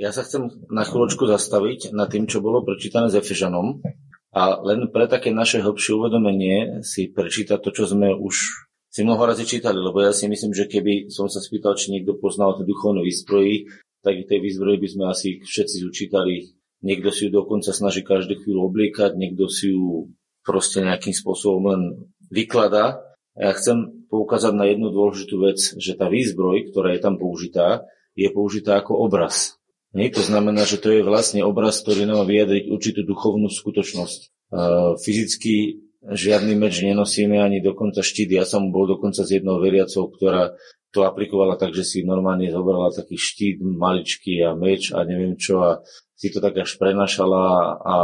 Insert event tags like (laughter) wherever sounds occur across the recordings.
Ja sa chcem na chvíľočku zastaviť nad tým, čo bolo prečítané s Efežanom a len pre také naše hlbšie uvedomenie si prečítať to, čo sme už si mnoho razy čítali, lebo ja si myslím, že keby som sa spýtal, či niekto poznal tie duchovné výzbroji, tak tej výzbroji by sme asi všetci učítali. Niekto si ju dokonca snaží každú chvíľu obliekať, niekto si ju proste nejakým spôsobom len vykladá. A ja chcem poukázať na jednu dôležitú vec, že tá výzbroj, ktorá je tam použitá, je použitá ako obraz. Nie? To znamená, že to je vlastne obraz, ktorý nám vyjadriť určitú duchovnú skutočnosť. Uh, fyzicky žiadny meč nenosíme, ani dokonca štít. Ja som bol dokonca s jednou veriacou, ktorá to aplikovala tak, že si normálne zobrala taký štít maličký a meč a neviem čo a si to tak až prenašala a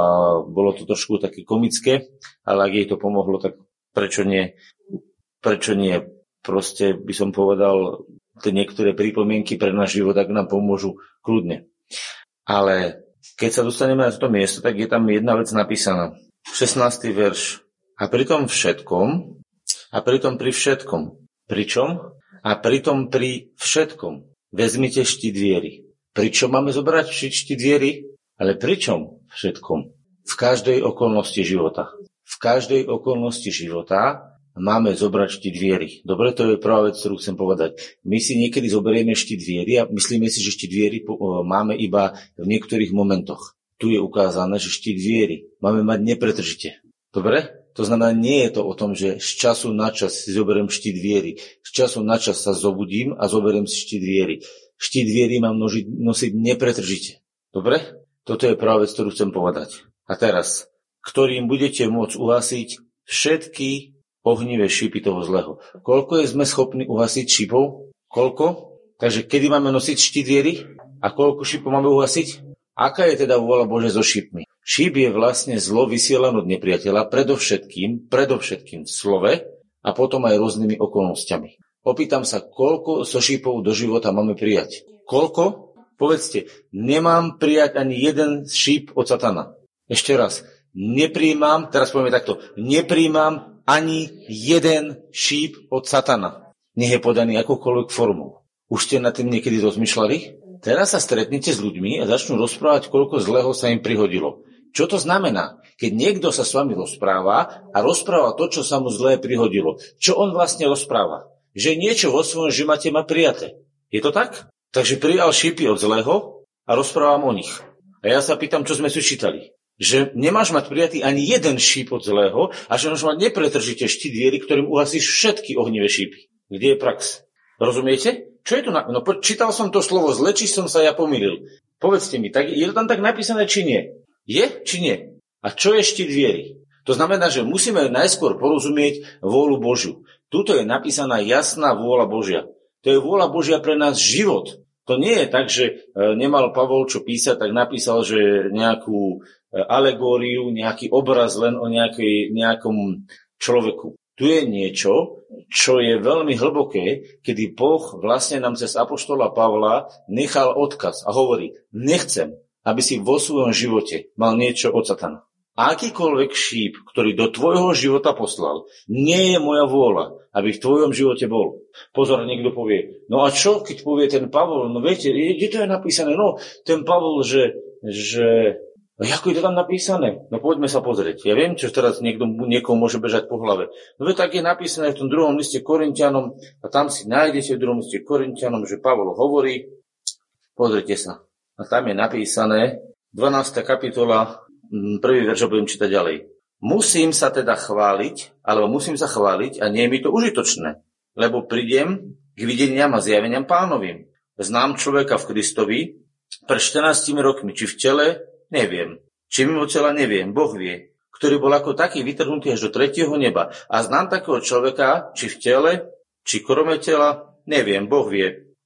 bolo to trošku také komické, ale ak jej to pomohlo, tak prečo nie? Prečo nie? Proste by som povedal, tie niektoré pripomienky pre náš život, ak nám pomôžu kľudne. Ale keď sa dostaneme na toto miesto, tak je tam jedna vec napísaná. 16. verš. A pri tom všetkom, a pritom pri všetkom. Pričom? A pritom pri všetkom. Vezmite štít viery. Pričom máme zobrať štít viery? Ale pričom všetkom? V každej okolnosti života. V každej okolnosti života máme zobrať štít viery. Dobre, to je prvá vec, ktorú chcem povedať. My si niekedy zoberieme štít viery a myslíme si, že štít viery máme iba v niektorých momentoch. Tu je ukázané, že štít viery máme mať nepretržite. Dobre? To znamená, nie je to o tom, že z času na čas si zoberiem štít viery. Z času na čas sa zobudím a zoberiem si štít viery. Štít viery mám nožiť, nosiť nepretržite. Dobre? Toto je prvá vec, ktorú chcem povedať. A teraz, ktorým budete môcť uhasiť všetky ohnivé šípy toho zlého. Koľko je sme schopní uhasiť šípov? Koľko? Takže kedy máme nosiť štít viery? A koľko šípov máme uhasiť? Aká je teda vôľa Bože so šípmi? Šíp je vlastne zlo vysielané od nepriateľa, predovšetkým, predovšetkým v slove a potom aj rôznymi okolnostiami. Opýtam sa, koľko so šípov do života máme prijať? Koľko? Povedzte, nemám prijať ani jeden šíp od satana. Ešte raz, nepríjmam, teraz povieme takto, nepríjmam ani jeden šíp od satana. Nech je podaný akoukoľvek formou. Už ste nad tým niekedy rozmýšľali? Teraz sa stretnete s ľuďmi a začnú rozprávať, koľko zlého sa im prihodilo. Čo to znamená? Keď niekto sa s vami rozpráva a rozpráva to, čo sa mu zlé prihodilo. Čo on vlastne rozpráva? Že niečo vo svojom živote má prijaté. Je to tak? Takže prijal šípy od zlého a rozprávam o nich. A ja sa pýtam, čo sme si čítali že nemáš mať prijatý ani jeden šíp od zlého a že máš mať nepretržite štít viery, ktorým uhasíš všetky ohnivé šípy. Kde je prax? Rozumiete? Čo je tu? Na... No čítal som to slovo zle, či som sa ja pomýlil. Povedzte mi, tak je to tam tak napísané, či nie? Je, či nie? A čo je štít viery? To znamená, že musíme najskôr porozumieť vôľu Božiu. Tuto je napísaná jasná vôľa Božia. To je vôľa Božia pre nás život. To nie je tak, že e, nemal Pavol čo písať, tak napísal, že nejakú alegóriu, nejaký obraz len o nejakej, nejakom človeku. Tu je niečo, čo je veľmi hlboké, kedy Boh vlastne nám cez Apoštola Pavla nechal odkaz a hovorí, nechcem, aby si vo svojom živote mal niečo od satana. Akýkoľvek šíp, ktorý do tvojho života poslal, nie je moja vôľa, aby v tvojom živote bol. Pozor, niekto povie, no a čo, keď povie ten Pavol, no viete, kde to je napísané? No, ten Pavol, že, že No ako je to tam napísané? No poďme sa pozrieť. Ja viem, čo teraz niekto, niekomu môže bežať po hlave. No tak je napísané v tom druhom liste Korintianom a tam si nájdete v druhom liste Korintianom, že Pavol hovorí, pozrite sa. A tam je napísané, 12. kapitola, prvý verš budem čítať ďalej. Musím sa teda chváliť, alebo musím sa chváliť a nie je mi to užitočné, lebo prídem k videniam a zjaveniam pánovým. Znám človeka v Kristovi pred 14 rokmi, či v tele, Neviem. Či mimo tela neviem, Boh vie, ktorý bol ako taký vytrhnutý až do tretieho neba. A znám takého človeka, či v tele, či krome tela, neviem, Boh vie,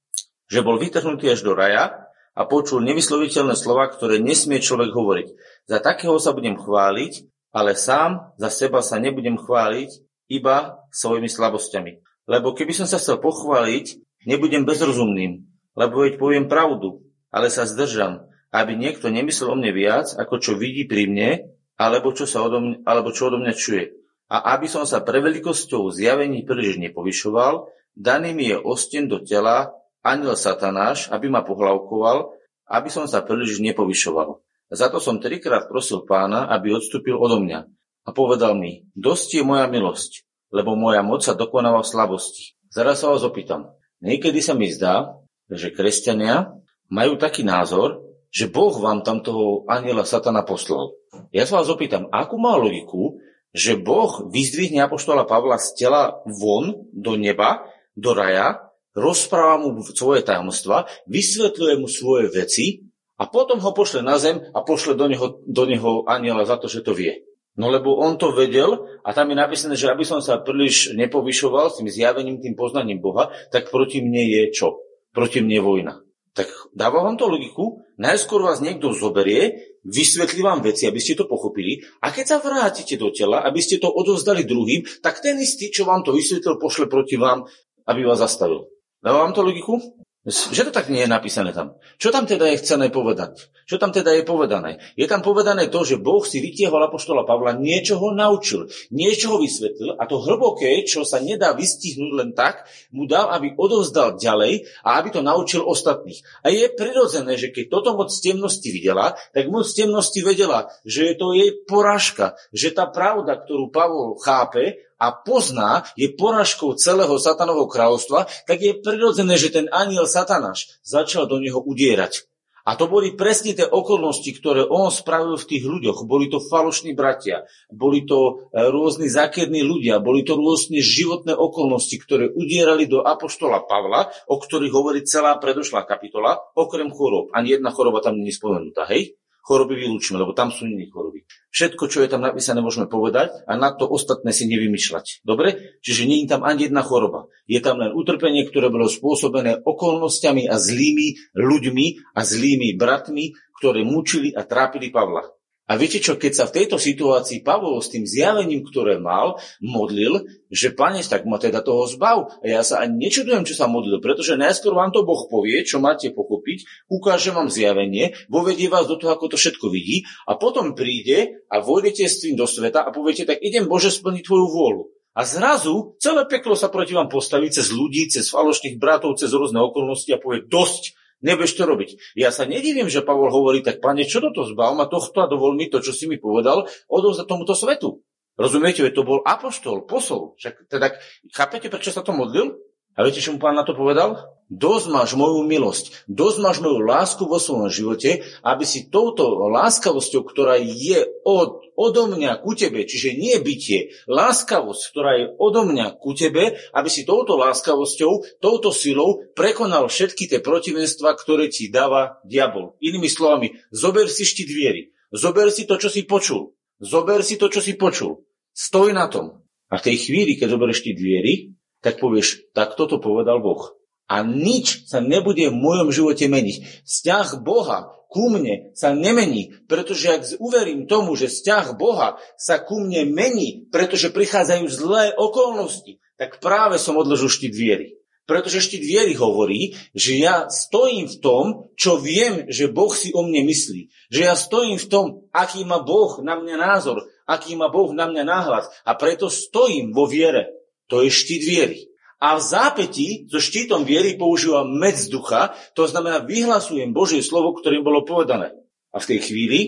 že bol vytrhnutý až do raja a počul nevysloviteľné slova, ktoré nesmie človek hovoriť. Za takého sa budem chváliť, ale sám za seba sa nebudem chváliť iba svojimi slabosťami. Lebo keby som sa chcel pochváliť, nebudem bezrozumným, lebo veď poviem pravdu, ale sa zdržam, aby niekto nemyslel o mne viac, ako čo vidí pri mne, alebo čo, sa odo mňa, alebo čo odo mňa čuje. A aby som sa pre veľkosťou zjavení príliš nepovyšoval, daný mi je osten do tela aniel satanáš, aby ma pohlavkoval, aby som sa príliš nepovyšoval. Za to som trikrát prosil pána, aby odstúpil odo mňa. A povedal mi, dosť je moja milosť, lebo moja moc sa dokonáva v slabosti. Zaraz sa vás opýtam. Niekedy sa mi zdá, že kresťania majú taký názor, že Boh vám tam toho aniela satana poslal. Ja sa vás opýtam, akú má logiku, že Boh vyzdvihne apoštola Pavla z tela von do neba, do raja, rozpráva mu svoje tajomstva, vysvetľuje mu svoje veci a potom ho pošle na zem a pošle do neho, do neho aniela za to, že to vie. No lebo on to vedel a tam je napísané, že aby som sa príliš nepovyšoval s tým zjavením, tým poznaním Boha, tak proti mne je čo? Proti mne vojna. Tak dáva vám to logiku? Najskôr vás niekto zoberie, vysvetlí vám veci, aby ste to pochopili a keď sa vrátite do tela, aby ste to odovzdali druhým, tak ten istý, čo vám to vysvetlil, pošle proti vám, aby vás zastavil. Dáva vám to logiku? Že to tak nie je napísané tam. Čo tam teda je chcené povedať? Čo tam teda je povedané? Je tam povedané to, že Boh si vytiehol apoštola Pavla, niečoho naučil, niečoho vysvetlil a to hlboké, čo sa nedá vystihnúť len tak, mu dal, aby odovzdal ďalej a aby to naučil ostatných. A je prirodzené, že keď toto moc temnosti videla, tak moc temnosti vedela, že je to jej porážka, že tá pravda, ktorú Pavol chápe, a pozná, je poražkou celého satanovho kráľovstva, tak je prirodzené, že ten aniel satanáš začal do neho udierať. A to boli presne tie okolnosti, ktoré on spravil v tých ľuďoch. Boli to falošní bratia, boli to e, rôzni zákerní ľudia, boli to rôzne životné okolnosti, ktoré udierali do Apoštola Pavla, o ktorých hovorí celá predošlá kapitola, okrem chorob. Ani jedna choroba tam nie je spomenutá, hej? Choroby vylúčime, lebo tam sú iné choroby. Všetko, čo je tam napísané, môžeme povedať a na to ostatné si nevymýšľať. Dobre? Čiže nie je tam ani jedna choroba. Je tam len utrpenie, ktoré bolo spôsobené okolnostiami a zlými ľuďmi a zlými bratmi, ktoré mučili a trápili Pavla. A viete čo, keď sa v tejto situácii Pavol s tým zjavením, ktoré mal, modlil, že pane, tak ma teda toho zbav. A ja sa ani nečudujem, čo sa modlil, pretože najskôr vám to Boh povie, čo máte pochopiť, ukáže vám zjavenie, vovedie vás do toho, ako to všetko vidí a potom príde a vojdete s tým do sveta a poviete, tak idem Bože splniť tvoju vôľu. A zrazu celé peklo sa proti vám postaví cez ľudí, cez falošných bratov, cez rôzne okolnosti a povie, dosť, nebudeš to robiť. Ja sa nedivím, že Pavol hovorí, tak pane, čo toto zbav ma tohto a dovol mi to, čo si mi povedal, odovzdať tomuto svetu. Rozumiete, to bol apoštol, posol. Však, teda, chápete, prečo sa to modlil? A viete, čo mu pán na to povedal? Dosť máš moju milosť, dosť máš moju lásku vo svojom živote, aby si touto láskavosťou, ktorá je od, odo mňa ku tebe, čiže nie bytie, láskavosť, ktorá je odo mňa ku tebe, aby si touto láskavosťou, touto silou prekonal všetky tie protivenstva, ktoré ti dáva diabol. Inými slovami, zober si štít viery, zober si to, čo si počul, zober si to, čo si počul, stoj na tom. A v tej chvíli, keď zoberieš štít viery, tak povieš, tak toto povedal Boh. A nič sa nebude v mojom živote meniť. Vzťah Boha ku mne sa nemení, pretože ak uverím tomu, že vzťah Boha sa ku mne mení, pretože prichádzajú zlé okolnosti, tak práve som odložil štít viery. Pretože štít viery hovorí, že ja stojím v tom, čo viem, že Boh si o mne myslí. Že ja stojím v tom, aký má Boh na mňa názor, aký má Boh na mňa náhľad. A preto stojím vo viere. To je štít viery. A v zápäti so štítom viery používam med z ducha, to znamená vyhlasujem Božie slovo, ktorým bolo povedané. A v tej chvíli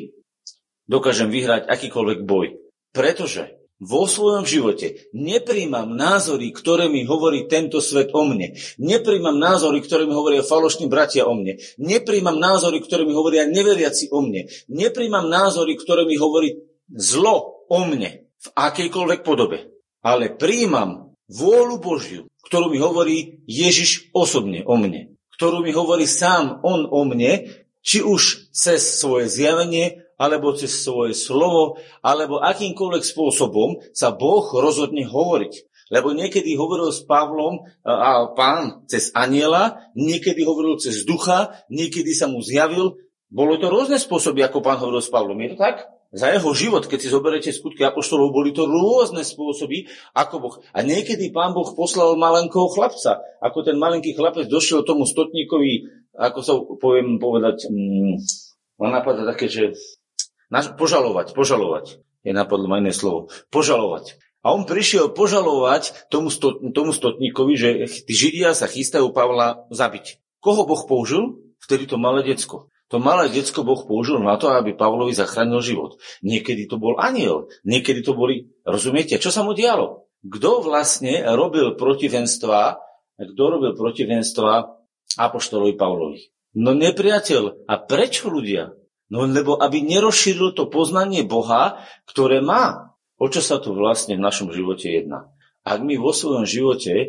dokážem vyhrať akýkoľvek boj. Pretože vo svojom živote nepríjmam názory, ktoré mi hovorí tento svet o mne. Nepríjmam názory, ktoré mi hovoria falošní bratia o mne. Nepríjmam názory, ktoré mi hovoria neveriaci o mne. Nepríjmam názory, ktoré mi hovorí zlo o mne v akejkoľvek podobe. Ale príjmam vôľu Božiu, ktorú mi hovorí Ježiš osobne o mne, ktorú mi hovorí sám On o mne, či už cez svoje zjavenie, alebo cez svoje slovo, alebo akýmkoľvek spôsobom sa Boh rozhodne hovoriť. Lebo niekedy hovoril s Pavlom a pán cez aniela, niekedy hovoril cez ducha, niekedy sa mu zjavil. Bolo to rôzne spôsoby, ako pán hovoril s Pavlom. Je to tak? Za jeho život, keď si zoberete skutky apoštolov, boli to rôzne spôsoby, ako Boh. A niekedy pán Boh poslal malenkého chlapca. Ako ten malenký chlapec došiel tomu stotníkovi, ako sa poviem povedať, mm, napadá také, že naš, požalovať, požalovať. Je napadlo ma iné slovo. Požalovať. A on prišiel požalovať tomu, stot, tomu stotníkovi, že tí Židia sa chystajú Pavla zabiť. Koho Boh použil? Vtedy to malé decko. To malé decko Boh použil na to, aby Pavlovi zachránil život. Niekedy to bol aniel, niekedy to boli... Rozumiete, čo sa mu dialo? Kto vlastne robil protivenstva, kto robil protivenstva Apoštolovi Pavlovi? No nepriateľ. A prečo ľudia? No lebo aby nerozšíril to poznanie Boha, ktoré má. O čo sa tu vlastne v našom živote jedná? Ak my vo svojom živote e,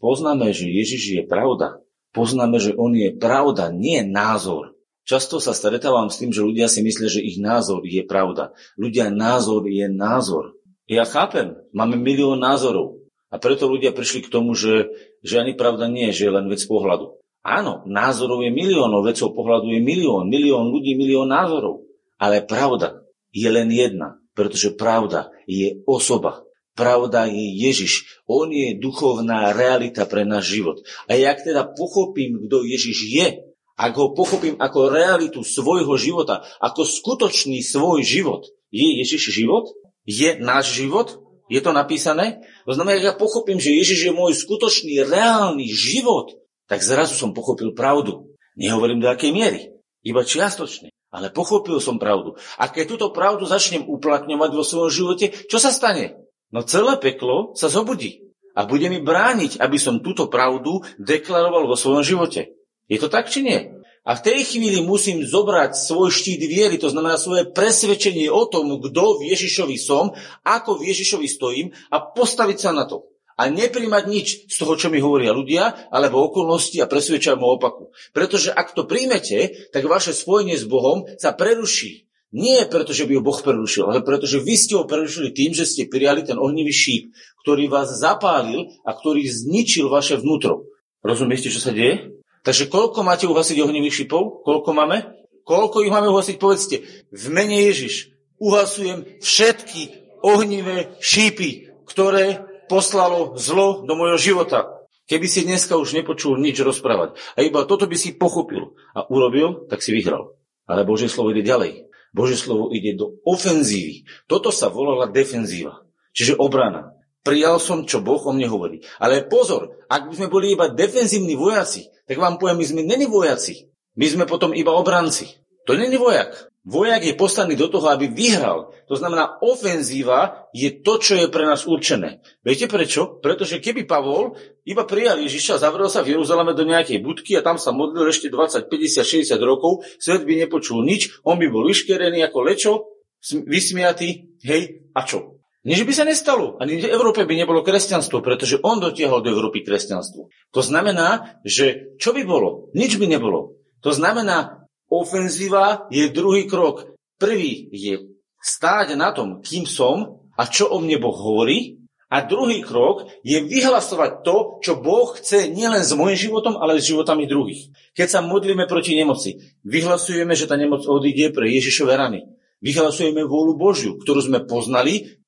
poznáme, že Ježiš je pravda, poznáme, že on je pravda, nie názor. Často sa stretávam s tým, že ľudia si myslia, že ich názor je pravda. Ľudia, názor je názor. Ja chápem, máme milión názorov. A preto ľudia prišli k tomu, že, že ani pravda nie že je len vec pohľadu. Áno, názorov je miliónov, vecou pohľadu je milión, milión ľudí, milión názorov. Ale pravda je len jedna, pretože pravda je osoba. Pravda je Ježiš. On je duchovná realita pre náš život. A jak teda pochopím, kto Ježiš je, ak ho pochopím ako realitu svojho života, ako skutočný svoj život, je Ježiš život? Je náš život? Je to napísané? To znamená, ak ja pochopím, že Ježiš je môj skutočný, reálny život, tak zrazu som pochopil pravdu. Nehovorím do akej miery, iba čiastočne. Ale pochopil som pravdu. A keď túto pravdu začnem uplatňovať vo svojom živote, čo sa stane? No celé peklo sa zobudí a bude mi brániť, aby som túto pravdu deklaroval vo svojom živote. Je to tak, či nie? A v tej chvíli musím zobrať svoj štít viery, to znamená svoje presvedčenie o tom, kto v Ježišovi som, ako v Ježišovi stojím a postaviť sa na to. A nepríjmať nič z toho, čo mi hovoria ľudia, alebo okolnosti a presvedčať o opaku. Pretože ak to príjmete, tak vaše spojenie s Bohom sa preruší. Nie preto, že by ho Boh prerušil, ale preto, že vy ste ho prerušili tým, že ste prijali ten ohnivý šíp, ktorý vás zapálil a ktorý zničil vaše vnútro. Rozumiete, čo sa deje? Takže koľko máte uhasiť ohnivých šípov? Koľko máme? Koľko ich máme uhasiť? Povedzte, v mene Ježiš uhasujem všetky ohnivé šípy, ktoré poslalo zlo do mojho života. Keby si dneska už nepočul nič rozprávať a iba toto by si pochopil a urobil, tak si vyhral. Ale Božie slovo ide ďalej. Božie slovo ide do ofenzívy. Toto sa volala defenzíva, čiže obrana. Prijal som, čo Boh o mne hovorí. Ale pozor, ak by sme boli iba defenzívni vojaci, tak vám poviem, my sme není vojaci. My sme potom iba obranci. To není vojak. Vojak je poslaný do toho, aby vyhral. To znamená, ofenzíva je to, čo je pre nás určené. Viete prečo? Pretože keby Pavol iba prijal Ježiša, zavrel sa v Jeruzaleme do nejakej budky a tam sa modlil ešte 20, 50, 60 rokov, svet by nepočul nič, on by bol vyškerený ako lečo, vysmiatý, hej, a čo? Nič by sa nestalo. Ani v Európe by nebolo kresťanstvo, pretože on dotiahol do Európy kresťanstvo. To znamená, že čo by bolo? Nič by nebolo. To znamená, Ofenzíva je druhý krok. Prvý je stáť na tom, kým som a čo o mne Boh hovorí. A druhý krok je vyhlasovať to, čo Boh chce nielen s môjim životom, ale s životami druhých. Keď sa modlíme proti nemoci, vyhlasujeme, že tá nemoc odíde pre Ježišove rany. Vyhlasujeme vôľu Božiu, ktorú sme poznali,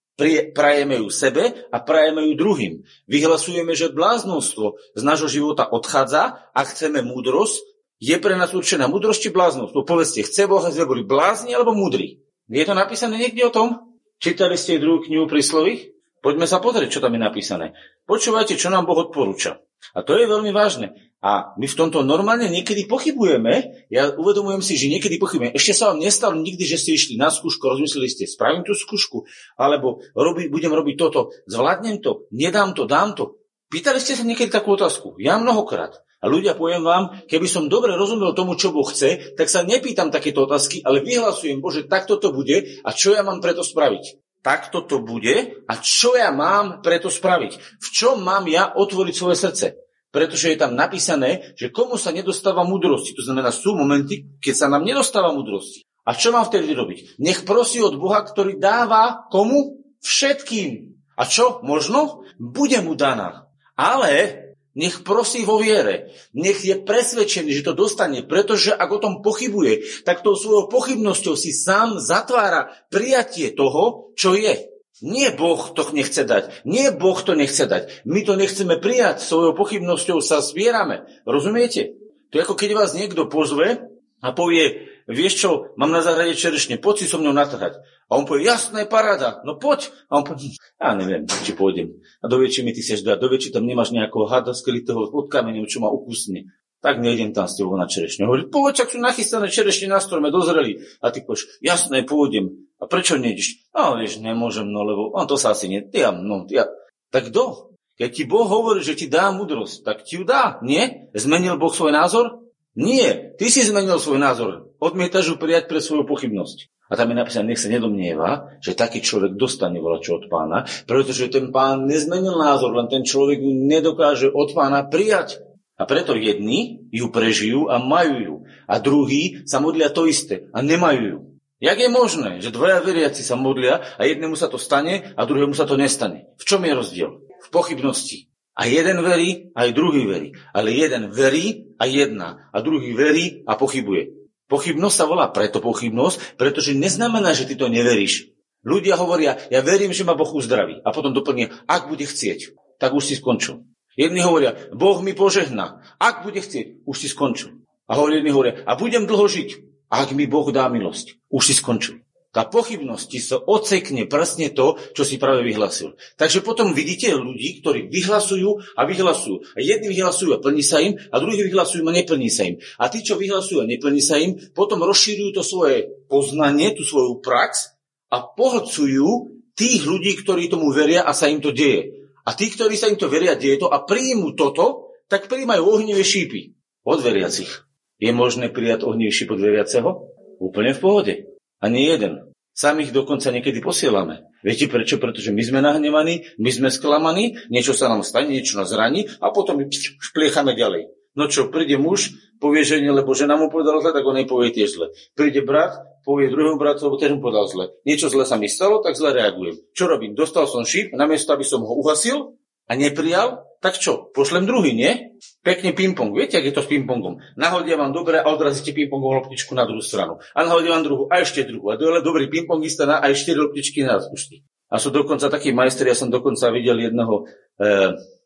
prajeme ju sebe a prajeme ju druhým. Vyhlasujeme, že bláznostvo z nášho života odchádza a chceme múdrosť, je pre nás určená múdrosť či bláznosť? No povedzte, chce Boh, aby sme boli blázni alebo múdri? Je to napísané niekde o tom? Čítali ste druhú knihu príslových? Poďme sa pozrieť, čo tam je napísané. Počúvajte, čo nám Boh odporúča. A to je veľmi vážne. A my v tomto normálne niekedy pochybujeme. Ja uvedomujem si, že niekedy pochybujeme. Ešte sa vám nestalo nikdy, že ste išli na skúšku, rozmysleli ste, spravím tú skúšku, alebo robi, budem robiť toto, zvládnem to, nedám to, dám to. Pýtali ste sa niekedy takú otázku? Ja mnohokrát. A ľudia, poviem vám, keby som dobre rozumel tomu, čo Boh chce, tak sa nepýtam takéto otázky, ale vyhlasujem, Bože, takto to bude a čo ja mám preto spraviť? Takto to bude a čo ja mám preto spraviť? V čom mám ja otvoriť svoje srdce? Pretože je tam napísané, že komu sa nedostáva múdrosti. To znamená, sú momenty, keď sa nám nedostáva múdrosti. A čo mám vtedy robiť? Nech prosí od Boha, ktorý dáva komu? Všetkým. A čo? Možno? Bude mu daná. Ale nech prosí vo viere. Nech je presvedčený, že to dostane, pretože ak o tom pochybuje, tak tou svojou pochybnosťou si sám zatvára prijatie toho, čo je. Nie Boh to nechce dať. Nie Boh to nechce dať. My to nechceme prijať. Svojou pochybnosťou sa spierame. Rozumiete? To je ako keď vás niekto pozve a povie, vieš čo, mám na zahrade čerešne, poď si so mnou natrhať. A on povie, jasné, paráda, no poď. A on povie, ja neviem, či pôjdem. A dovie, či mi ty chceš dať, dovie, či tam nemáš nejakého hada skrytého pod kameňom, čo ma ukusne. tak nejdem tam s tebou na čerešne. Hovorí, povedz, ak sú nachystané čerešne na strome, dozreli. A ty povieš, jasné, pôjdem. A prečo nejdeš? No, vieš, nemôžem, no, lebo on to sa asi nie, ja, no, ja. Tak kto? Keď ti Boh hovorí, že ti dá múdrosť, tak ti ju dá, nie? Zmenil Boh svoj názor? Nie, ty si zmenil svoj názor. Odmietaš ju prijať pre svoju pochybnosť. A tam je napísané, nech sa nedomnieva, že taký človek dostane čo od pána, pretože ten pán nezmenil názor, len ten človek ju nedokáže od pána prijať. A preto jedni ju prežijú a majú ju. A druhí sa modlia to isté a nemajú ju. Jak je možné, že dvaja veriaci sa modlia a jednému sa to stane a druhému sa to nestane? V čom je rozdiel? V pochybnosti. A jeden verí, aj druhý verí. Ale jeden verí a jedna. A druhý verí a pochybuje. Pochybnosť sa volá preto pochybnosť, pretože neznamená, že ty to neveríš. Ľudia hovoria, ja verím, že ma Boh uzdraví. A potom doplnia, ak bude chcieť, tak už si skončil. Jedni hovoria, Boh mi požehná. Ak bude chcieť, už si skončil. A jedni hovoria, a budem dlho žiť. Ak mi Boh dá milosť, už si skončil. Tá pochybnosť ti sa ocekne presne to, čo si práve vyhlasil. Takže potom vidíte ľudí, ktorí vyhlasujú a vyhlasujú. A jedni vyhlasujú a plní sa im, a druhí vyhlasujú a neplní sa im. A tí, čo vyhlasujú a neplní sa im, potom rozšírujú to svoje poznanie, tú svoju prax a pohlcujú tých ľudí, ktorí tomu veria a sa im to deje. A tí, ktorí sa im to veria, deje to a príjmu toto, tak príjmajú ohnivé šípy od veriacich. Je možné prijať ohnivé šíp od veriaceho? Úplne v pohode. A nie jeden. Sami ich dokonca niekedy posielame. Viete prečo? Pretože my sme nahnevaní, my sme sklamaní, niečo sa nám stane, niečo nás zraní a potom špliechame ďalej. No čo, príde muž, povie žene, lebo žena mu povedala zle, tak on jej povie tiež zle. Príde brat, povie druhému bratu, lebo ten mu povedal zle. Niečo zle sa mi stalo, tak zle reagujem. Čo robím? Dostal som šíp, namiesto aby som ho uhasil a neprijal, tak čo? Pošlem druhý, nie? Pekne ping-pong. Viete, ak je to s ping-pongom? Nahodia vám dobre a odrazíte ping-pongom loptičku na druhú stranu. A nahodia vám druhú a ešte druhú. A dole dobrý ping-pongista na aj štyri loptičky na pustí. A sú dokonca takí majstri, ja som dokonca videl jedného e,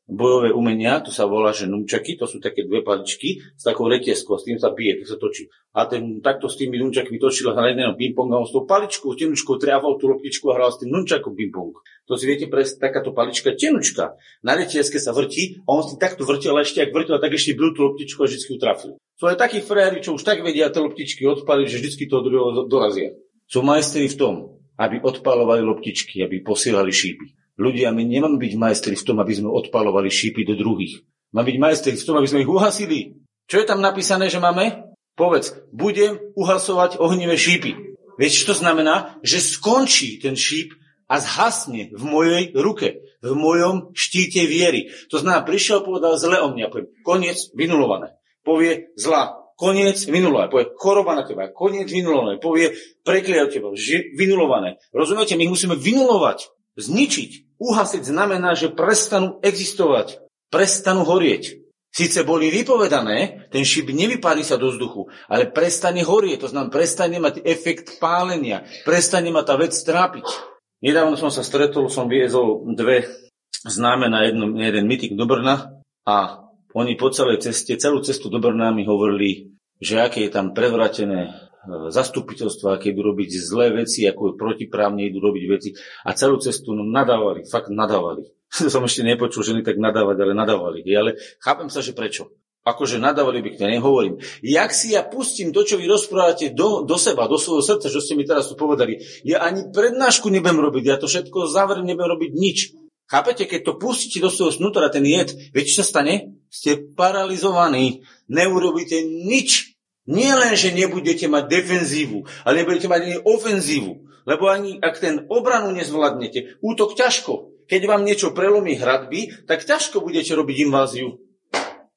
bojové umenia, to sa volá, že numčaky, to sú také dve paličky s takou retieskou, s tým sa bije, to sa točí. A ten takto s tými numčakmi točil na jedného ping-pong a on s tou paličkou, tenučkou triafal tú loptičku a hral s tým numčakom ping-pong. To si viete presne, takáto palička tenučka. Na retieske sa vrtí a on si takto vrtil, ešte ak vrtil, tak ešte byl tú loptičku a vždy ju trafil. Sú aj takí fréry, čo už tak vedia tie loptičky odpaliť, že vždy to druhého dorazia. Sú majstri v tom, aby odpalovali loptičky, aby posielali šípy. Ľudia, my nemáme byť majstri v tom, aby sme odpalovali šípy do druhých. Máme byť majstri v tom, aby sme ich uhasili. Čo je tam napísané, že máme? Povedz, budem uhasovať ohnivé šípy. Vieš, čo to znamená? Že skončí ten šíp a zhasne v mojej ruke, v mojom štíte viery. To znamená, prišiel povedal zle o mňa, poviem, koniec, vynulované. Povie zla, koniec, vynulované. Povie choroba na teba, koniec, vynulované. Povie preklie o teba, ži, vynulované. Rozumiete, my musíme vynulovať, zničiť Uhasiť znamená, že prestanú existovať, prestanú horieť. Sice boli vypovedané, ten šíp nevypári sa do vzduchu, ale prestane horieť, to znamená, prestane mať efekt pálenia, prestane ma tá vec trápiť. Nedávno som sa stretol, som viezol dve známe na jednom, jeden mytik do Brna a oni po celej ceste, celú cestu do Brna mi hovorili, že aké je tam prevratené zastupiteľstva, keď idú robiť zlé veci, ako protiprávne idú robiť veci a celú cestu nadávali, fakt nadávali. (laughs) som ešte nepočul ženy tak nadávať, ale nadávali. Ale chápem sa, že prečo. Akože nadávali by k nehovorím. Jak si ja pustím to, čo vy rozprávate do, do seba, do svojho srdca, čo ste mi teraz tu povedali, ja ani prednášku nebudem robiť, ja to všetko záverem nebudem robiť nič. Chápete, keď to pustíte do svojho snútra, ten jed, viete, čo sa stane? Ste paralizovaní, neurobíte nič. Nie len, že nebudete mať defenzívu, ale nebudete mať ani ofenzívu. Lebo ani ak ten obranu nezvládnete, útok ťažko. Keď vám niečo prelomí hradby, tak ťažko budete robiť inváziu.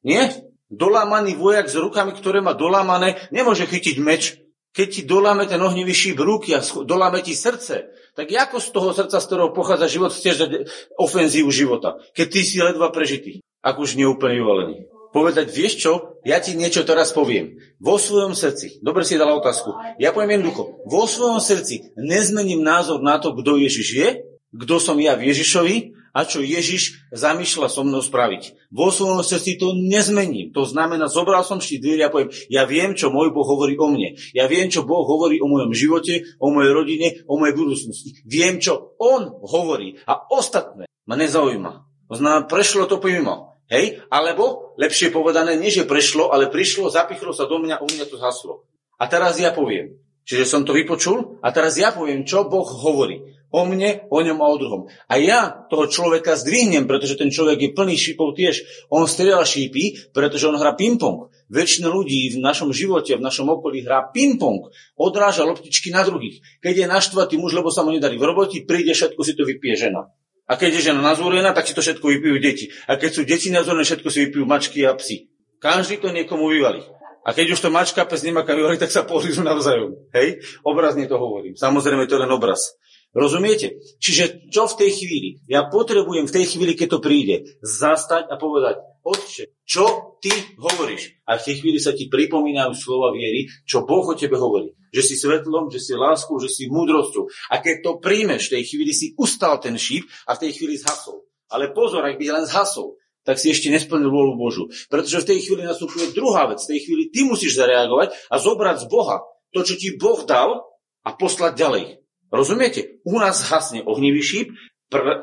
Nie? Dolámaný vojak s rukami, ktoré má dolámané, nemôže chytiť meč. Keď ti doláme ten ohnivý šíp ruky a doláme ti srdce, tak ako z toho srdca, z ktorého pochádza život, chceš dať ofenzívu života, keď ty si ledva prežitý, ak už neúplne vyvalený povedať, vieš čo, ja ti niečo teraz poviem. Vo svojom srdci, dobre si dala otázku, ja poviem jednoducho, vo svojom srdci nezmením názor na to, kto Ježiš je, kto som ja v Ježišovi a čo Ježiš zamýšľa so mnou spraviť. Vo svojom srdci to nezmením. To znamená, zobral som štít dvíri a poviem, ja viem, čo môj Boh hovorí o mne. Ja viem, čo Boh hovorí o mojom živote, o mojej rodine, o mojej budúcnosti. Viem, čo On hovorí a ostatné ma nezaujíma. To znamená, prešlo to pomimo. Hej? Alebo, lepšie povedané, nie že prešlo, ale prišlo, zapichlo sa do mňa, u mňa to zhaslo. A teraz ja poviem. Čiže som to vypočul a teraz ja poviem, čo Boh hovorí. O mne, o ňom a o druhom. A ja toho človeka zdvihnem, pretože ten človek je plný šípov tiež. On strieľa šípy, pretože on hrá ping-pong. Väčšina ľudí v našom živote, v našom okolí hrá ping-pong. Odráža loptičky na druhých. Keď je naštvatý muž, lebo sa mu nedarí v roboti, príde, všetko si to vypije žena. A keď je žena nazvorená, tak si to všetko vypijú deti. A keď sú deti nazvorené, všetko si vypijú mačky a psi. Každý to niekomu vyvalí. A keď už to mačka pes nemá kam vyvaliť, tak sa pozrú navzájom. Hej? Obrazne to hovorím. Samozrejme, to je len obraz. Rozumiete? Čiže čo v tej chvíli? Ja potrebujem v tej chvíli, keď to príde, zastať a povedať, Otče, čo ty hovoríš? A v tej chvíli sa ti pripomínajú slova viery, čo Boh o tebe hovorí. Že si svetlom, že si láskou, že si múdrosťou. A keď to príjmeš, v tej chvíli si ustal ten šíp a v tej chvíli zhasol. Ale pozor, ak by len zhasol, tak si ešte nesplnil vôľu Božu. Pretože v tej chvíli nastupuje druhá vec. V tej chvíli ty musíš zareagovať a zobrať z Boha to, čo ti Boh dal a poslať ďalej. Rozumiete? U nás hasne ohnivý šíp, pr, e,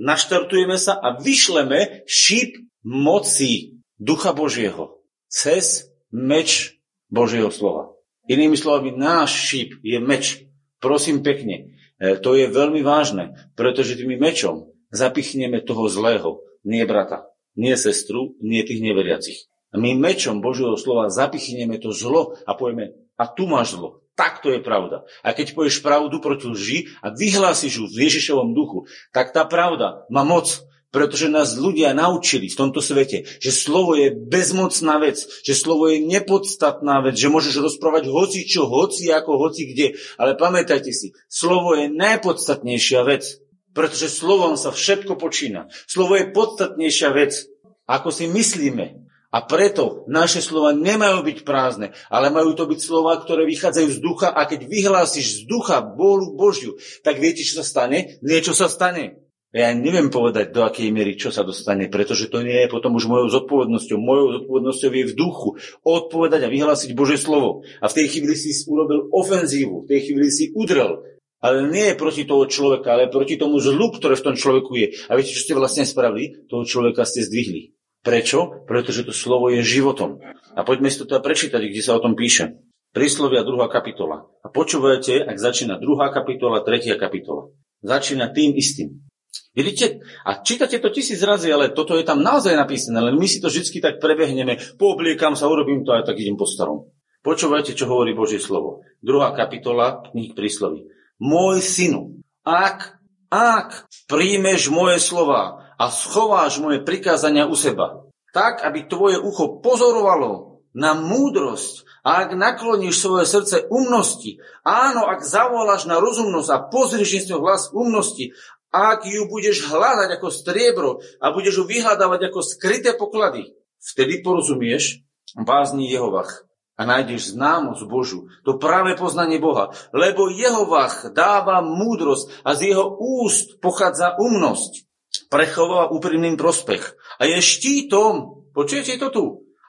naštartujeme sa a vyšleme šíp moci Ducha Božieho cez meč Božieho slova. Inými slovami, náš šíp je meč. Prosím pekne, e, to je veľmi vážne, pretože tým mečom zapichneme toho zlého, nie brata, nie sestru, nie tých neveriacich. My mečom Božieho slova zapichneme to zlo a povieme, a tu máš zlo. Tak to je pravda. A keď povieš pravdu proti lži a vyhlásiš ju v Ježišovom duchu, tak tá pravda má moc, pretože nás ľudia naučili v tomto svete, že slovo je bezmocná vec, že slovo je nepodstatná vec, že môžeš rozprávať hoci čo, hoci ako, hoci kde. Ale pamätajte si, slovo je najpodstatnejšia vec, pretože slovom sa všetko počína. Slovo je podstatnejšia vec, ako si myslíme. A preto naše slova nemajú byť prázdne, ale majú to byť slova, ktoré vychádzajú z ducha a keď vyhlásiš z ducha bolu Božiu, tak viete, čo sa stane? Niečo sa stane. Ja neviem povedať, do akej miery čo sa dostane, pretože to nie je potom už mojou zodpovednosťou. Mojou zodpovednosťou je v duchu odpovedať a vyhlásiť Bože slovo. A v tej chvíli si urobil ofenzívu, v tej chvíli si udrel. Ale nie proti toho človeka, ale proti tomu zlu, ktoré v tom človeku je. A viete, čo ste vlastne spravili? Toho človeka ste zdvihli. Prečo? Pretože to slovo je životom. A poďme si to teda prečítať, kde sa o tom píše. Príslovia 2. kapitola. A počúvajte, ak začína 2. kapitola, 3. kapitola. Začína tým istým. Vidíte? A čítate to tisíc razy, ale toto je tam naozaj napísané, len my si to vždy tak prebehneme, poobliekam sa, urobím to a tak idem po starom. Počúvajte, čo hovorí Božie slovo. 2. kapitola knih prísloví. Môj synu, ak, ak príjmeš moje slova a schováš moje prikázania u seba, tak, aby tvoje ucho pozorovalo na múdrosť a ak nakloníš svoje srdce umnosti, áno, ak zavoláš na rozumnosť a pozrieš svoj hlas umnosti, ak ju budeš hľadať ako striebro a budeš ju vyhľadávať ako skryté poklady, vtedy porozumieš bázni Jehovach a nájdeš známosť Božu, to práve poznanie Boha, lebo Jehovach dáva múdrosť a z jeho úst pochádza umnosť prechováva úprimným prospech. A je štítom, počujete to tu?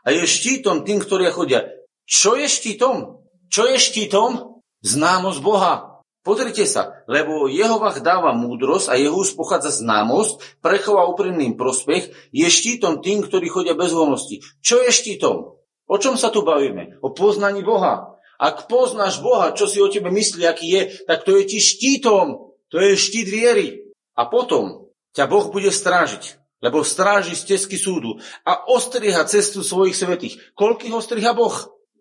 A je štítom tým, ktorí chodia. Čo je štítom? Čo je štítom? Známosť Boha. Pozrite sa, lebo Jehovach dáva múdrosť a jeho pochádza známosť, prechová úprimným prospech, je štítom tým, ktorí chodia bez voľnosti. Čo je štítom? O čom sa tu bavíme? O poznaní Boha. Ak poznáš Boha, čo si o tebe myslí, aký je, tak to je ti štítom. To je štít viery. A potom ťa Boh bude strážiť, lebo stráži stezky súdu a ostriha cestu svojich svetých. Koľkých ostriha Boh?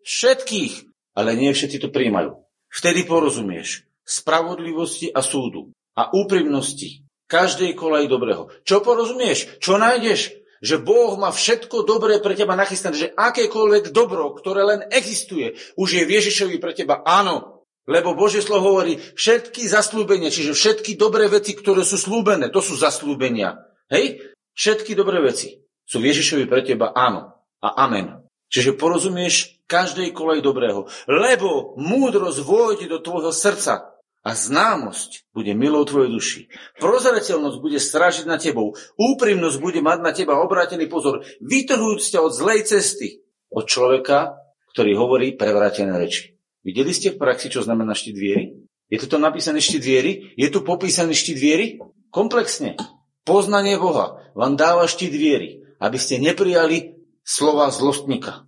Všetkých. Ale nie všetci to príjmajú. Vtedy porozumieš spravodlivosti a súdu a úprimnosti každej kolej dobrého. Čo porozumieš? Čo nájdeš? Že Boh má všetko dobré pre teba nachystané, že akékoľvek dobro, ktoré len existuje, už je Ježišovi pre teba áno. Lebo Božie slovo hovorí, všetky zaslúbenia, čiže všetky dobré veci, ktoré sú slúbené, to sú zaslúbenia. Hej? Všetky dobré veci sú Ježišovi pre teba áno a amen. Čiže porozumieš každej kolej dobrého. Lebo múdrosť vôjde do tvojho srdca a známosť bude milou tvojej duši. Prozreteľnosť bude strážiť na tebou. Úprimnosť bude mať na teba obrátený pozor, vytrhujúc ťa od zlej cesty. Od človeka, ktorý hovorí prevrátené reči. Videli ste v praxi, čo znamená štít viery? Je tu tam napísané štít viery? Je tu popísaný štít viery? Komplexne. Poznanie Boha vám dáva štít viery. aby ste neprijali slova zlostníka.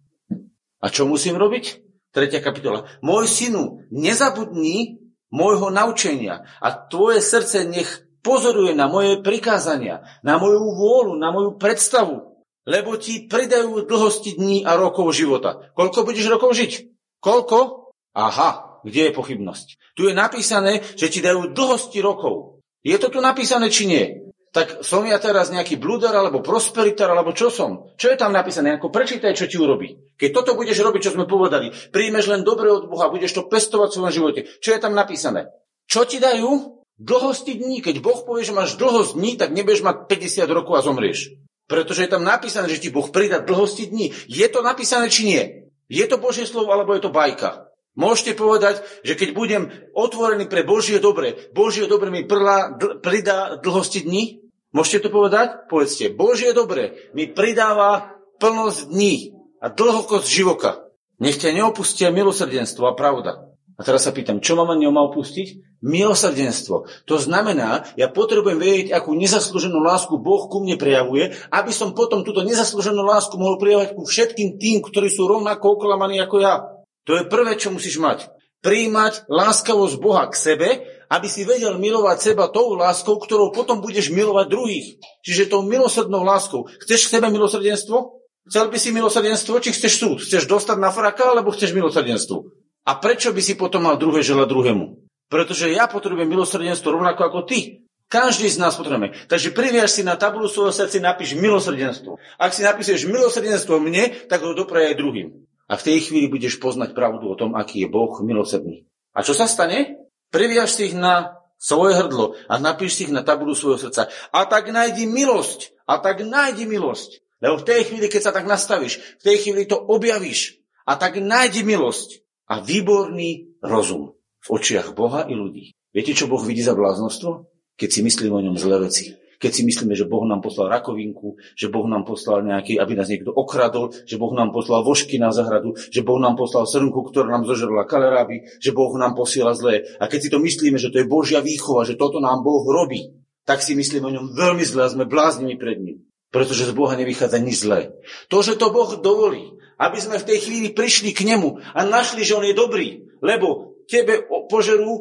A čo musím robiť? Tretia kapitola. Môj synu, nezabudni môjho naučenia a tvoje srdce nech pozoruje na moje prikázania, na moju vôľu, na moju predstavu, lebo ti pridajú dlhosti dní a rokov života. Koľko budeš rokov žiť? Koľko? Aha, kde je pochybnosť? Tu je napísané, že ti dajú dlhosti rokov. Je to tu napísané, či nie? Tak som ja teraz nejaký blúder, alebo prosperitar, alebo čo som? Čo je tam napísané? Ako prečítaj, čo ti urobí. Keď toto budeš robiť, čo sme povedali, príjmeš len dobre od Boha, budeš to pestovať v svojom živote. Čo je tam napísané? Čo ti dajú? Dlhosti dní. Keď Boh povie, že máš dlhosť dní, tak nebudeš mať 50 rokov a zomrieš. Pretože je tam napísané, že ti Boh pridá dlhosti dní. Je to napísané, či nie? Je to Božie slovo, alebo je to bajka? Môžete povedať, že keď budem otvorený pre Božie dobre, Božie dobre mi prlá, dl, pridá dlhosti dní? Môžete to povedať? Povedzte, Božie dobre mi pridáva plnosť dní a dlhokosť života. Nech ťa neopustia milosrdenstvo a pravda. A teraz sa pýtam, čo ma ňom má opustiť? Milosrdenstvo. To znamená, ja potrebujem vedieť, akú nezaslúženú lásku Boh ku mne prejavuje, aby som potom túto nezaslúženú lásku mohol prejavovať ku všetkým tým, ktorí sú rovnako oklamaní ako ja. To je prvé, čo musíš mať. Príjmať láskavosť Boha k sebe aby si vedel milovať seba tou láskou, ktorou potom budeš milovať druhých. Čiže tou milosrdnou láskou. Chceš k sebe milosrdenstvo? Chcel by si milosrdenstvo, či chceš súd? Chceš dostať na fraka, alebo chceš milosrdenstvo? A prečo by si potom mal druhé želať druhému? Pretože ja potrebujem milosrdenstvo rovnako ako ty. Každý z nás potrebujeme. Takže priviaž si na tabulu svojho srdca, napíš milosrdenstvo. Ak si napíšeš milosrdenstvo mne, tak ho dopraje aj druhým. A v tej chvíli budeš poznať pravdu o tom, aký je Boh milosrdný. A čo sa stane? Priviaž si ich na svoje hrdlo a napíš si ich na tabulu svojho srdca. A tak nájdi milosť. A tak nájdi milosť. Lebo v tej chvíli, keď sa tak nastavíš, v tej chvíli to objavíš. A tak nájdi milosť. A výborný rozum v očiach Boha i ľudí. Viete, čo Boh vidí za bláznostvo? Keď si myslíme o ňom zlé veci keď si myslíme, že Boh nám poslal rakovinku, že Boh nám poslal nejaký, aby nás niekto okradol, že Boh nám poslal vošky na zahradu, že Boh nám poslal srnku, ktorá nám zožrla kaleráby, že Boh nám posiela zlé. A keď si to myslíme, že to je Božia výchova, že toto nám Boh robí, tak si myslíme o ňom veľmi zle a sme bláznimi pred ním. Pretože z Boha nevychádza nič zlé. To, že to Boh dovolí, aby sme v tej chvíli prišli k nemu a našli, že on je dobrý, lebo tebe požerú e,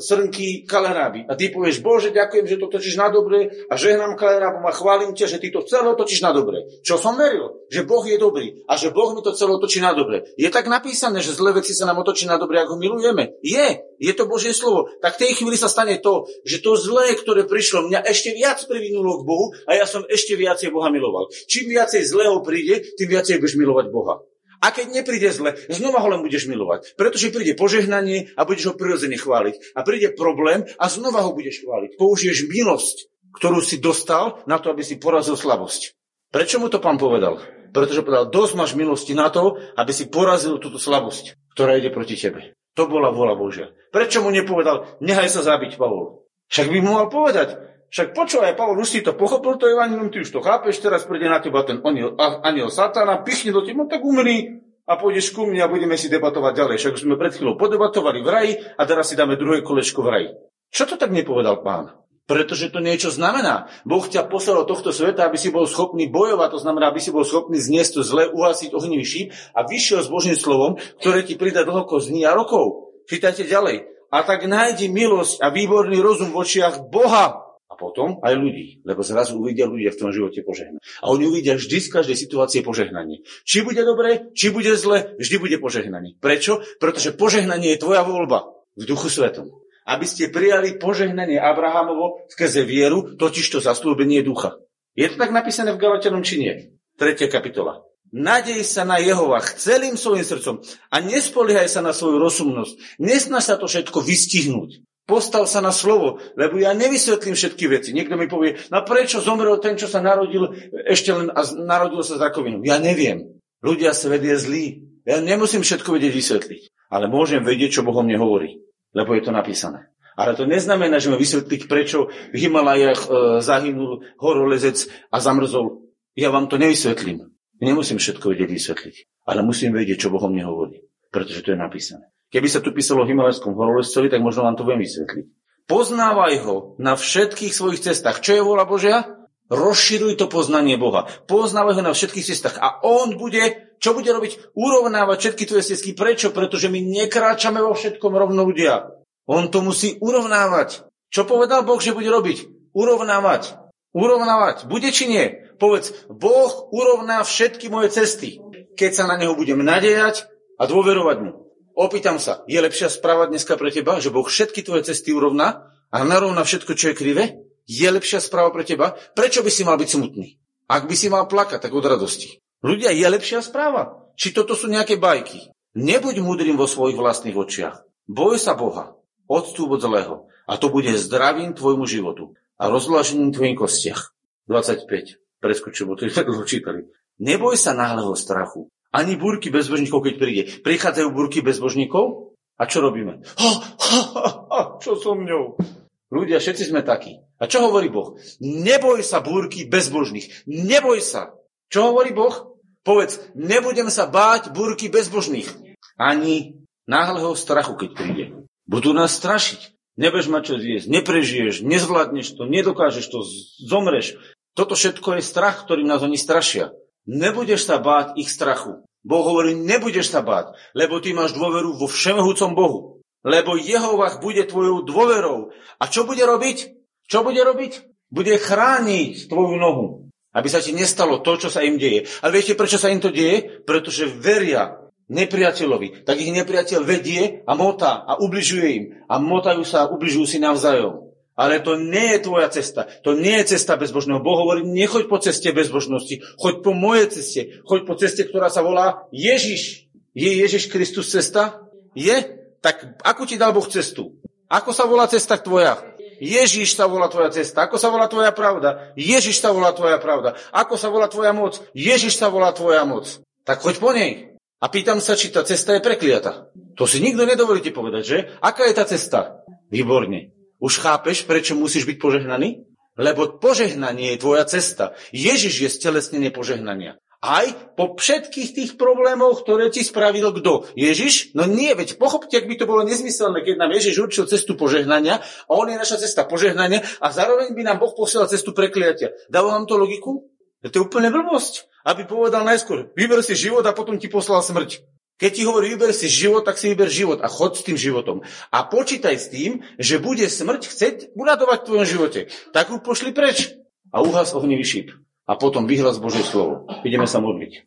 srnky kaleráby. A ty povieš, Bože, ďakujem, že to točíš na dobre a žehnám kalerábom a chválim ťa, že ty to celé točíš na dobre. Čo som veril? Že Boh je dobrý a že Boh mi to celé točí na dobre. Je tak napísané, že zlé veci sa nám otočí na dobre, ako milujeme. Je, je to Božie slovo. Tak v tej chvíli sa stane to, že to zlé, ktoré prišlo, mňa ešte viac privinulo k Bohu a ja som ešte viacej Boha miloval. Čím viacej zlého príde, tým viacej budeš milovať Boha. A keď nepríde zle, znova ho len budeš milovať. Pretože príde požehnanie a budeš ho prirodzene chváliť. A príde problém a znova ho budeš chváliť. Použiješ milosť, ktorú si dostal na to, aby si porazil slabosť. Prečo mu to pán povedal? Pretože povedal, dosť máš milosti na to, aby si porazil túto slabosť, ktorá ide proti tebe. To bola vôľa Božia. Prečo mu nepovedal, nechaj sa zabiť, Pavol? Však by mu mal povedať, však počúvaj, Pavol, už si to pochopil, to evanilium, ty už to chápeš, teraz príde na teba ten aniel, aniel satana, pichne do teba, no tak umri a pôjdeš ku mne a budeme si debatovať ďalej. Však sme pred chvíľou podebatovali v raji a teraz si dáme druhé kolečko v raji. Čo to tak nepovedal pán? Pretože to niečo znamená. Boh ťa poslal do tohto sveta, aby si bol schopný bojovať, to znamená, aby si bol schopný zniesť to zle, uhasiť ohnivý šíp a vyšiel s Božím slovom, ktoré ti pridá dlhoko z dní a rokov. Čítajte ďalej. A tak nájdi milosť a výborný rozum v očiach Boha, potom aj ľudí, lebo zrazu uvidia ľudia v tom živote požehnanie. A oni uvidia vždy z každej situácie požehnanie. Či bude dobre, či bude zle, vždy bude požehnanie. Prečo? Pretože požehnanie je tvoja voľba v duchu svetom. Aby ste prijali požehnanie Abrahamovo skrze vieru, totiž to zaslúbenie ducha. Je to tak napísané v Galatianom či nie? Tretia kapitola. Nadej sa na Jehovach celým svojim srdcom a nespoliehaj sa na svoju rozumnosť. Nesnaž sa to všetko vystihnúť. Postav sa na slovo, lebo ja nevysvetlím všetky veci. Niekto mi povie, no prečo zomrel ten, čo sa narodil ešte len a narodil sa z rakovinou. Ja neviem. Ľudia, svet je zlý. Ja nemusím všetko vedieť vysvetliť. Ale môžem vedieť, čo Boh mne hovorí. Lebo je to napísané. Ale to neznamená, že ma vysvetliť, prečo v Himalajach e, zahynul horolezec a zamrzol. Ja vám to nevysvetlím. Nemusím všetko vedieť vysvetliť. Ale musím vedieť, čo Boh mne hovorí. Pretože to je napísané. Keby sa tu písalo o Himalajskom horolezcovi, tak možno vám to viem vysvetliť. Poznávaj ho na všetkých svojich cestách. Čo je vola Božia? Rozširuj to poznanie Boha. Poznávaj ho na všetkých cestách. A on bude, čo bude robiť? Urovnávať všetky tvoje cesty. Prečo? Pretože my nekráčame vo všetkom rovno ľudia. On to musí urovnávať. Čo povedal Boh, že bude robiť? Urovnávať. Urovnávať. Bude či nie? Povedz, Boh urovná všetky moje cesty. Keď sa na Neho budem nadejať a dôverovať Mu. Opýtam sa, je lepšia správa dneska pre teba, že Boh všetky tvoje cesty urovná a narovná všetko, čo je krivé? je lepšia správa pre teba, prečo by si mal byť smutný? Ak by si mal plakať, tak od radosti. Ľudia, je lepšia správa. Či toto sú nejaké bajky? Nebuď múdrym vo svojich vlastných očiach. Boj sa Boha. Odstúp od zlého. A to bude zdravím tvojmu životu a rozložením tvojim kostiach. 25. Preskočím, bo to je dlho čítali. Neboj sa náhleho strachu. Ani búrky bezbožníkov, keď príde. Prichádzajú búrky bezbožníkov? A čo robíme? Ha, ha, ha, ha, čo so mňou? Ľudia, všetci sme takí. A čo hovorí Boh? Neboj sa búrky bezbožných. Neboj sa. Čo hovorí Boh? Povedz, nebudem sa báť búrky bezbožných. Ani náhleho strachu, keď príde. Budú nás strašiť. Nebudeš mať čo zjesť, neprežiješ, nezvládneš to, nedokážeš to, zomreš. Toto všetko je strach, ktorým nás oni strašia. Nebudeš sa báť ich strachu. Boh hovorí, nebudeš sa báť, lebo ty máš dôveru vo všemohúcom Bohu lebo Jehovah bude tvojou dôverou. A čo bude robiť? Čo bude robiť? Bude chrániť tvoju nohu, aby sa ti nestalo to, čo sa im deje. A viete, prečo sa im to deje? Pretože veria nepriateľovi. Tak ich nepriateľ vedie a motá a ubližuje im. A motajú sa a ubližujú si navzájom. Ale to nie je tvoja cesta. To nie je cesta bezbožného. Boh hovorí, nechoď po ceste bezbožnosti. Choď po mojej ceste. Choď po ceste, ktorá sa volá Ježiš. Je Ježiš Kristus cesta? Je? tak ako ti dal Boh cestu? Ako sa volá cesta tvoja? Ježiš sa volá tvoja cesta. Ako sa volá tvoja pravda? Ježiš sa volá tvoja pravda. Ako sa volá tvoja moc? Ježiš sa volá tvoja moc. Tak choď po nej. A pýtam sa, či tá cesta je prekliata. To si nikto nedovolí ti povedať, že? Aká je tá cesta? Výborne. Už chápeš, prečo musíš byť požehnaný? Lebo požehnanie je tvoja cesta. Ježiš je stelesnenie požehnania. Aj po všetkých tých problémoch, ktoré ti spravil kto? Ježiš? No nie, veď pochopte, ak by to bolo nezmyselné, keď nám Ježiš určil cestu požehnania a on je naša cesta požehnania a zároveň by nám Boh posielal cestu prekliatia. Dáva vám to logiku? To je úplne blbosť. Aby povedal najskôr, vyber si život a potom ti poslal smrť. Keď ti hovorí, vyber si život, tak si vyber život a chod s tým životom. A počítaj s tým, že bude smrť chceť uradovať v tvojom živote. Tak ju pošli preč. A uhas ohnivý šíp a potom vyhlas Božie slovo. Ideme sa modliť.